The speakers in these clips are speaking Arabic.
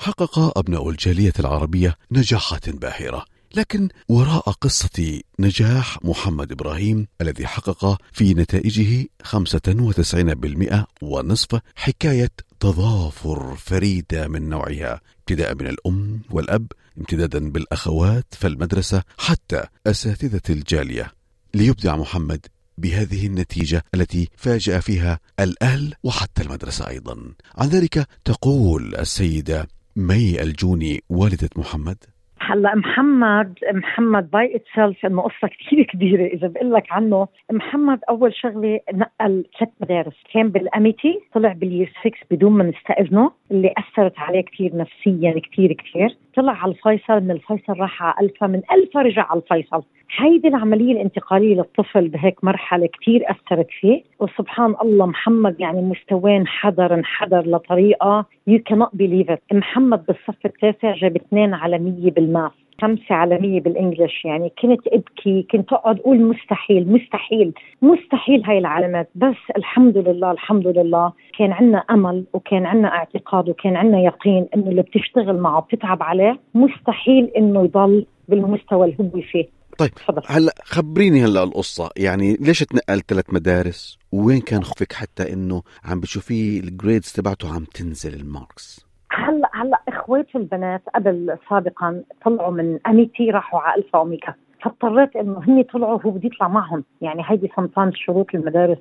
حقق أبناء الجالية العربية نجاحات باهرة. لكن وراء قصة نجاح محمد إبراهيم الذي حقق في نتائجه 95% ونصف حكاية تضافر فريدة من نوعها. ابتداء من الأم والأب امتدادا بالأخوات فالمدرسة حتى أساتذة الجالية. ليبدع محمد بهذه النتيجة التي فاجأ فيها الأهل وحتى المدرسة أيضا. عن ذلك تقول السيدة مي الجوني والدة محمد؟ هلا محمد محمد by itself إنه قصة كثير كبيرة. إذا بقول لك عنه محمد أول شغلة نقل ثلاث مدارس. كان بالاميتي طلع بال year 6 بدون ما نستأذنه اللي أثرت عليه كثير نفسيا كثير كثير طلع على الفيصل من الفيصل راح على ألفا من ألفا رجع على الفيصل. هيدي العملية الانتقالية للطفل بهيك مرحلة كتير أثرت فيه. وسبحان الله محمد يعني مستواه انحدر انحدر لطريقة. You cannot believe it. محمد بالصف التاسع جاب اثنين على مية بال math خمسة على مية بال English. يعني كنت أبكي كنت أقعد أقول مستحيل مستحيل مستحيل هاي العلامات. بس الحمد لله الحمد لله كان عندنا أمل وكان عندنا اعتقاد وكان عندنا يقين إنه اللي بتشتغل معه بتتعب عليه. مستحيل إنه يضل بالمستوى اللي هو فيه. طيب هلأ خبريني هلأ القصة. يعني ليش تنقل ثلاث مدارس؟ وين كان خوفك حتى إنه عم بتشوفي ال grades تبعته عم تنزل ال marks؟ هلا هلا اخواتي البنات قبل سابقا طلعوا من أميتي راحوا على ألفا اوميكا فاضطريت إنه هن طلعوا هو بده يطلع معهم. يعني هيدي سمتان شروط المدارس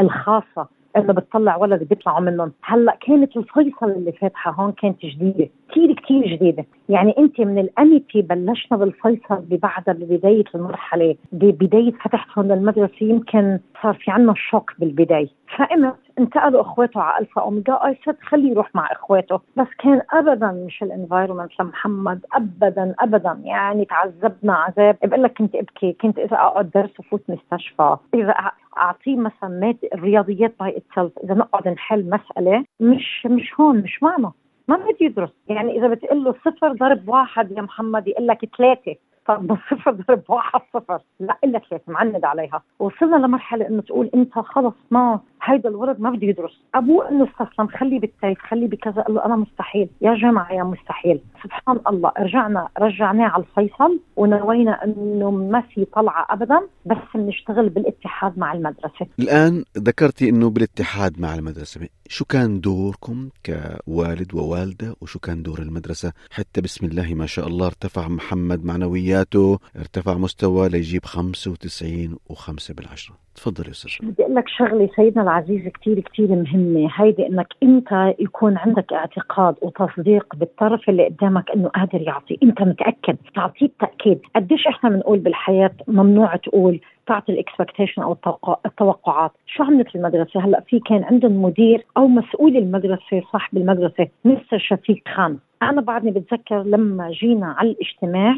الخاصة. إنه بتطلع ولد بيطلعوا منهم هلأ كانت الفيصل اللي فاتحة هون كانت جديدة كثير كثير جديدة. يعني أنت من الاميتي بلشنا بالفيصل ببعدها ببدايه المرحلة. ببدايه فتحتهم للمدرسة يمكن صار في عنا شوك بالبداية. فقمت انتقلوا اخواته على Alpha Omega I said خليه يروح مع إخواته. بس كان ابدا مش ال environment لمحمد ابدا ابدا. يعني تعذبنا عذاب. بقول لك كنت أبكي كنت إذا أقعد درس وفوت مستشفى إذا أعطيه مادة الرياضيات by itself إذا نقعد نحل مسألة مش مش هون مش معنا. ما بده يدرس. يعني إذا بتقول له صفر ضرب واحد يا محمد يقول لك ثلاثة. طب صفر ضرب واحد صفر. لا إلا ثلاثة معند عليها. وصلنا لمرحلة إنه تقول أنت خلص ما هيدا الولد ما بده يدرس. ابوه انه استسلم خليه بال TAFE خليه بكذا. قال له أنا مستحيل. يا جماعة يا مستحيل. سبحان الله رجعنا رجعناه على الفيصل ونوينا إنه ما في طلعة ابدا بس بنشتغل بالاتحاد مع المدرسة. الآن ذكرتي إنه بالاتحاد مع المدرسة. شو كان دوركم كوالد ووالدة وشو كان دور المدرسة؟ حتى بسم الله ما شاء الله ارتفع محمد معنوياته ارتفع مستوى ليجيب 95 و5 بالعشرة. تفضل أستاذ. بدي أقول لك شغلة سيدنا العزيز كثير كثير مهمة هيدي إنك أنت يكون عندك اعتقاد وتصديق بالطرف اللي قدامك إنه قادر يعطي أنت متأكد تعطيه التأكيد. قديش إحنا بنقول بالحياة ممنوع تقول تعطي الاكسبكتيشن أو التوقعات. شو عملت المدرسة؟ هلأ في كان عندهم مدير أو مسؤول المدرسة صاحب المدرسة مستر شفيق خان. أنا بعدني بتذكر لما جينا على الاجتماع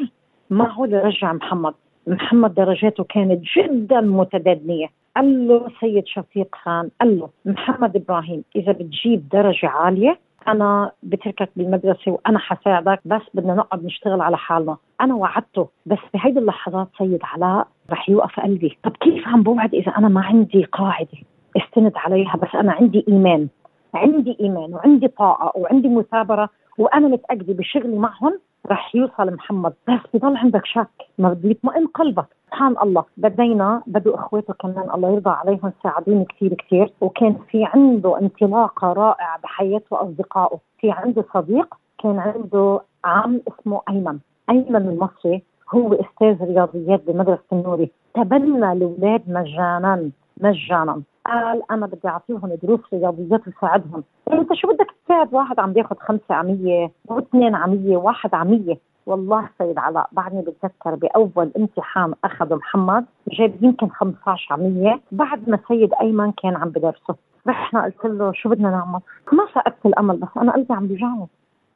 معه لرجع محمد. محمد درجاته كانت جدا متدنيه قال له سيد شفيق خان قال له محمد إبراهيم إذا بتجيب درجة عالية أنا بتركك بالمدرسة وأنا حساعدك بس بدنا نقعد نشتغل على حالنا. أنا وعدته بس بهيدي اللحظات سيد علاء رح يوقف قلبي. طب كيف عم بوعد إذا أنا ما عندي قاعدة؟ استند عليها بس أنا عندي إيمان. عندي إيمان وعندي طاقة وعندي مثابرة وأنا متأكدة بشغلي معهم رح يوصل محمد. بس بضل عندك شك. ما بده يطمئن قلبك. سبحان الله. بدينا بدوا اخواته كمان الله يرضى عليهم ساعدوني كثير كثير. وكان في عنده انطلاقة رائعة بحياته وأصدقائه. في عنده صديق كان عنده عم اسمه أيمن. أيمن المصري هو أستاذ رياضيات بمدرسة النوري. تبنى الاولاد مجانا مجانا. قال أنا بدي أعطيهم دروس رياضيات وساعدهم. أنت شو بدك تساعد؟ واحد عم بياخذ خمسة عمية واثنين عمية وواحد عمية. والله سيد علاء بعدني بتذكر بأول امتحان اخذه محمد جاب يمكن 15 عمية. بعد ما سيد أيمن كان عم بدرسه. رحنا قلت له شو بدنا نعمل؟ ما فقدت الأمل بس أنا قلبي عم بيوجعني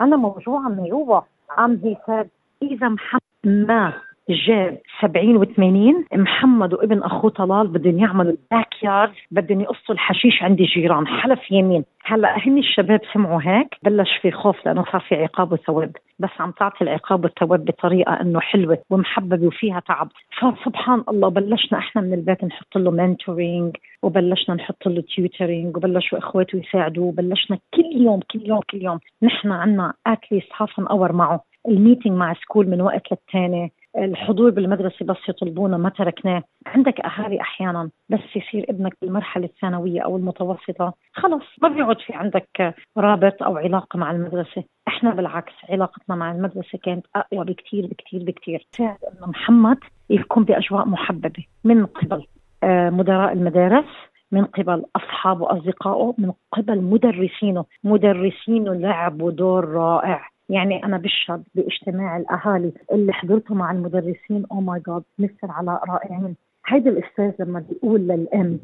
أنا موجوعة من جوا. عم هي إذا محمد ما جاب 70 و80 محمد وابن اخوه طلال بدهم يعملوا backyard بدهم يقصوا الحشيش عند الجيران حلف يمين. هلأ هن الشباب سمعوا هيك بلش في خوف لأنه صار في عقاب وثواب. بس عم تعطي العقاب والثواب بطريقة إنه حلوة ومحببة وفيها تعب. فسبحان الله بلشنا إحنا من البيت نحط له mentoring وبلشنا نحط له tutoring وبلشوا إخواته يساعدوه. وبلشنا كل يوم كل يوم كل يوم. نحن عنا at least half an hour معه. ال meeting مع school من وقت للتاني. الحضور بالمدرسة بس يطلبونا ما تركناه. عندك أهالي أحيانا بس يصير ابنك بالمرحلة الثانوية أو المتوسطة. خلص ما بيعود في عندك رابط أو علاقة مع المدرسة. إحنا بالعكس علاقتنا مع المدرسة كانت أقوى بكثير بكثير بكثير ساعد أنه محمد يكون بأجواء محببة من قبل آه، مدراء المدارس من قبل أصحابه وأصدقائه من قبل مدرسينه. مدرسينه لعبوا دور رائع. يعني أنا بشهد باجتماع الأهالي اللي حضرته مع المدرسين oh my God Mister علاء رائعين. هيدا الأستاذ لما بيقول للأم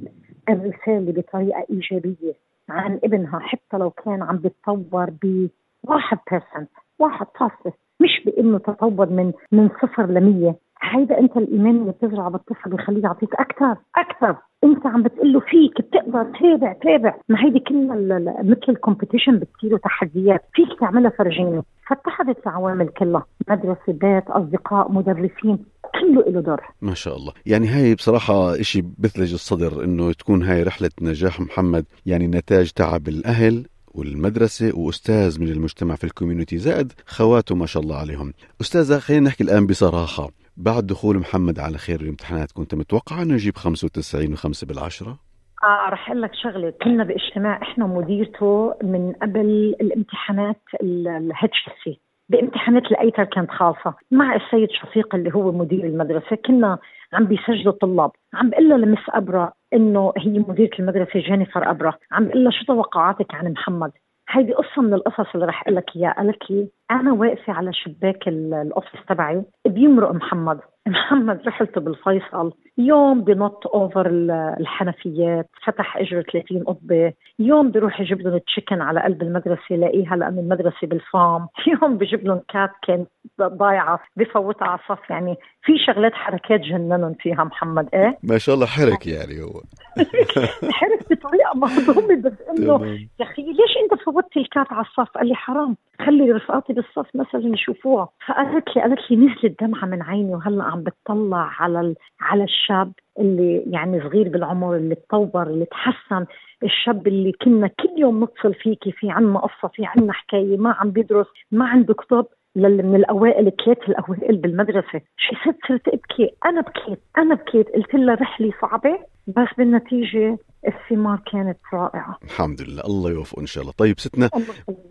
الرساله بطريقة إيجابية عن ابنها حتى لو كان عم بيتطور ب 1% 1 فاصلة بإنه تطور من من صفر ل 100 هيدا أنت الإيمان اللي بتزرعه بالطفل بيخليه يعطيك أكثر أكثر. أنت عم بتقول له فيك بتقدر تابع تابع ما هيدي كلها مثل الكومبيتيشن بتصير تحديات. فيك تعملها فرجيني. فاتحدت العوامل كلها. مدرسة بيت أصدقاء مدرسين كله له دور. ما شاء الله. يعني هاي بصراحة إشي بثلج الصدر إنه تكون هاي رحلة نجاح محمد يعني نتاج تعب الأهل والمدرسة وأستاذ من المجتمع في ال community زائد خواته ما شاء الله عليهم. أستاذة خلينا نحكي الآن بصراحة بعد دخول محمد على خير بالامتحانات كنت متوقع انه يجيب 95 و5 بالعشرة؟ آه رح أقول لك شغلة. كنا باجتماع إحنا ومديرته من قبل الامتحانات ال H SC بامتحانات ال ATAR كانت خاصة. مع السيد شفيق اللي هو مدير المدرسة كنا عم بيسجلوا طلاب. عم بقول ل Miss ابرا إنه هي مديرة المدرسة جينيفر ابرا عم بقول شو توقعاتك عن محمد؟ هيدي قصة من القصص اللي رح أقول لك إياها. قالت لي أنا واقفة على شباك ال office تبعي بيمرق محمد. محمد رحلته بالفيصل. يوم بنط over الحنفيات فتح إجره 30 قطبه يوم بيروح يجيب لهم chicken على قلب المدرسة يلاقيها لأن المدرسة بال farm. يوم بيجيب لهم cat كان ضايعة بفوتها على الصف. يعني في شغلات حركات جننهم فيها محمد. إيه؟ ما شاء الله حرك يعني هو. حرك بطريقة مهضومة بس إنه يا أخي ليش أنت فوتت ال cat على الصف؟ قال لي حرام. خلي رفقاتي بالصف مثلا يشوفوها فقالت لي قالت لي نزلت دمعة من عيني وهلأ عم بتطلع على على الشاب اللي يعني صغير بالعمر اللي تطور اللي تحسن. الشاب اللي كنا كل يوم نتصل فيكي في عنا قصة في عنا حكاية ما عم بيدرس ما عنده كتب من الأوائل ثلاثة الأوائل بالمدرسة. شي ست صرت أبكي. أنا بكيت أنا بكيت. قلت لها رحلة صعبة بس بالنتيجة الثمار كانت رائعة. الحمد لله الله يوفقه إن شاء الله. طيب ستنا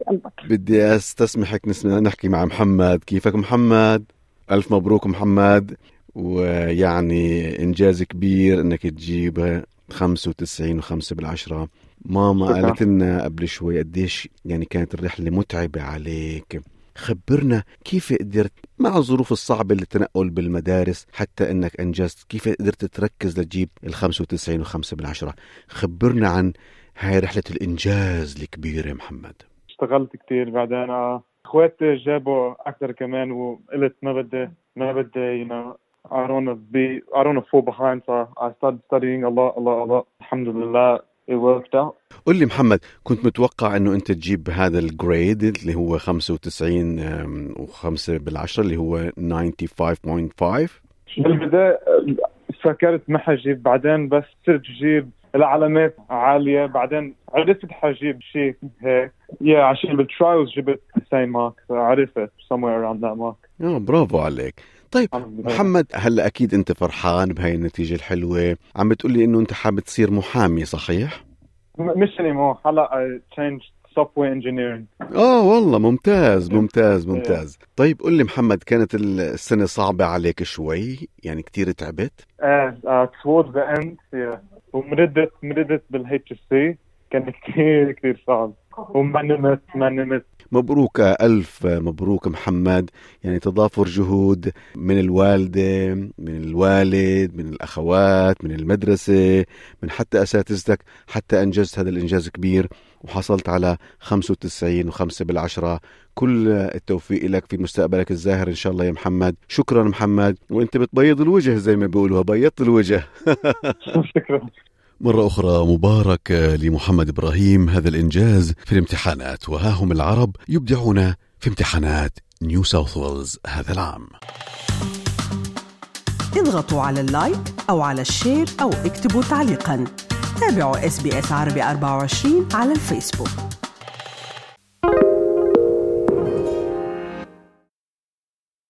الله بدي أستسمحك نسمع نحكي مع محمد. كيفك محمد؟ ألف مبروك محمد. ويعني إنجاز كبير إنك تجيب 95 و5 بالعشرة. ماما قالت لنا قبل شوي قديش يعني كانت الرحلة متعبة عليك. خبرنا كيف قدرت مع الظروف الصعبة للتنقل بالمدارس حتى إنك أنجزت كيف قدرت تركز لتجيب ال 95 و5 بالعشرة. خبرنا عن هاي رحلة الإنجاز الكبيرة محمد. اشتغلت كثير بعدين إخواتي جابوا أكثر كمان وقلت ما بدي ما بدي you know I don't want to be I don't want to fall behind so I started studying a lot a lot a lot. لله it worked out. قل لي محمد كنت متوقع إنه أنت تجيب هذا الجريد اللي هو 95 و5 بالعشرة اللي هو 95.5 بالبداية فكرت ما حجيب بعدين بس صرت جيب العلامات عالية بعدين عرفت حجيب شيء هيك. يا عشان بالترايلز جبت same mark عرفت somewhere around that mark. آه برافو عليك. طيب محمد هلا أكيد أنت فرحان بهاي النتيجة الحلوة؟ عم بتقول لي إنه أنت حابب تصير محامي صحيح؟ مش anymore هلا changed software engineering. آه والله ممتاز ممتاز ممتاز. طيب قل لي محمد كانت السنة صعبة عليك شوي؟ يعني كثير تعبت؟ إيه the end yeah. ومردت مردت بالاتش سي كان كثير كثير صعب. وما نمت ما نمت مبروك ألف مبروك محمد. يعني تضافر جهود من الوالدة من الوالد من الأخوات من المدرسة من حتى أساتذتك حتى أنجزت هذا الإنجاز كبير وحصلت على 95 و5 بالعشرة. كل التوفيق لك في مستقبلك الزاهر إن شاء الله يا محمد. شكرا محمد. وأنت بتبيض الوجه زي ما بيقولوا بيضت الوجه. شكرا. مرة أخرى مبارك لمحمد إبراهيم هذا الإنجاز في الامتحانات وها هم العرب يبدعون في امتحانات نيو ساوث ويلز هذا العام. اضغطوا على ال like أو على ال share أو اكتبوا تعليقا. تابعوا SBS عربي 24 على الفيسبوك.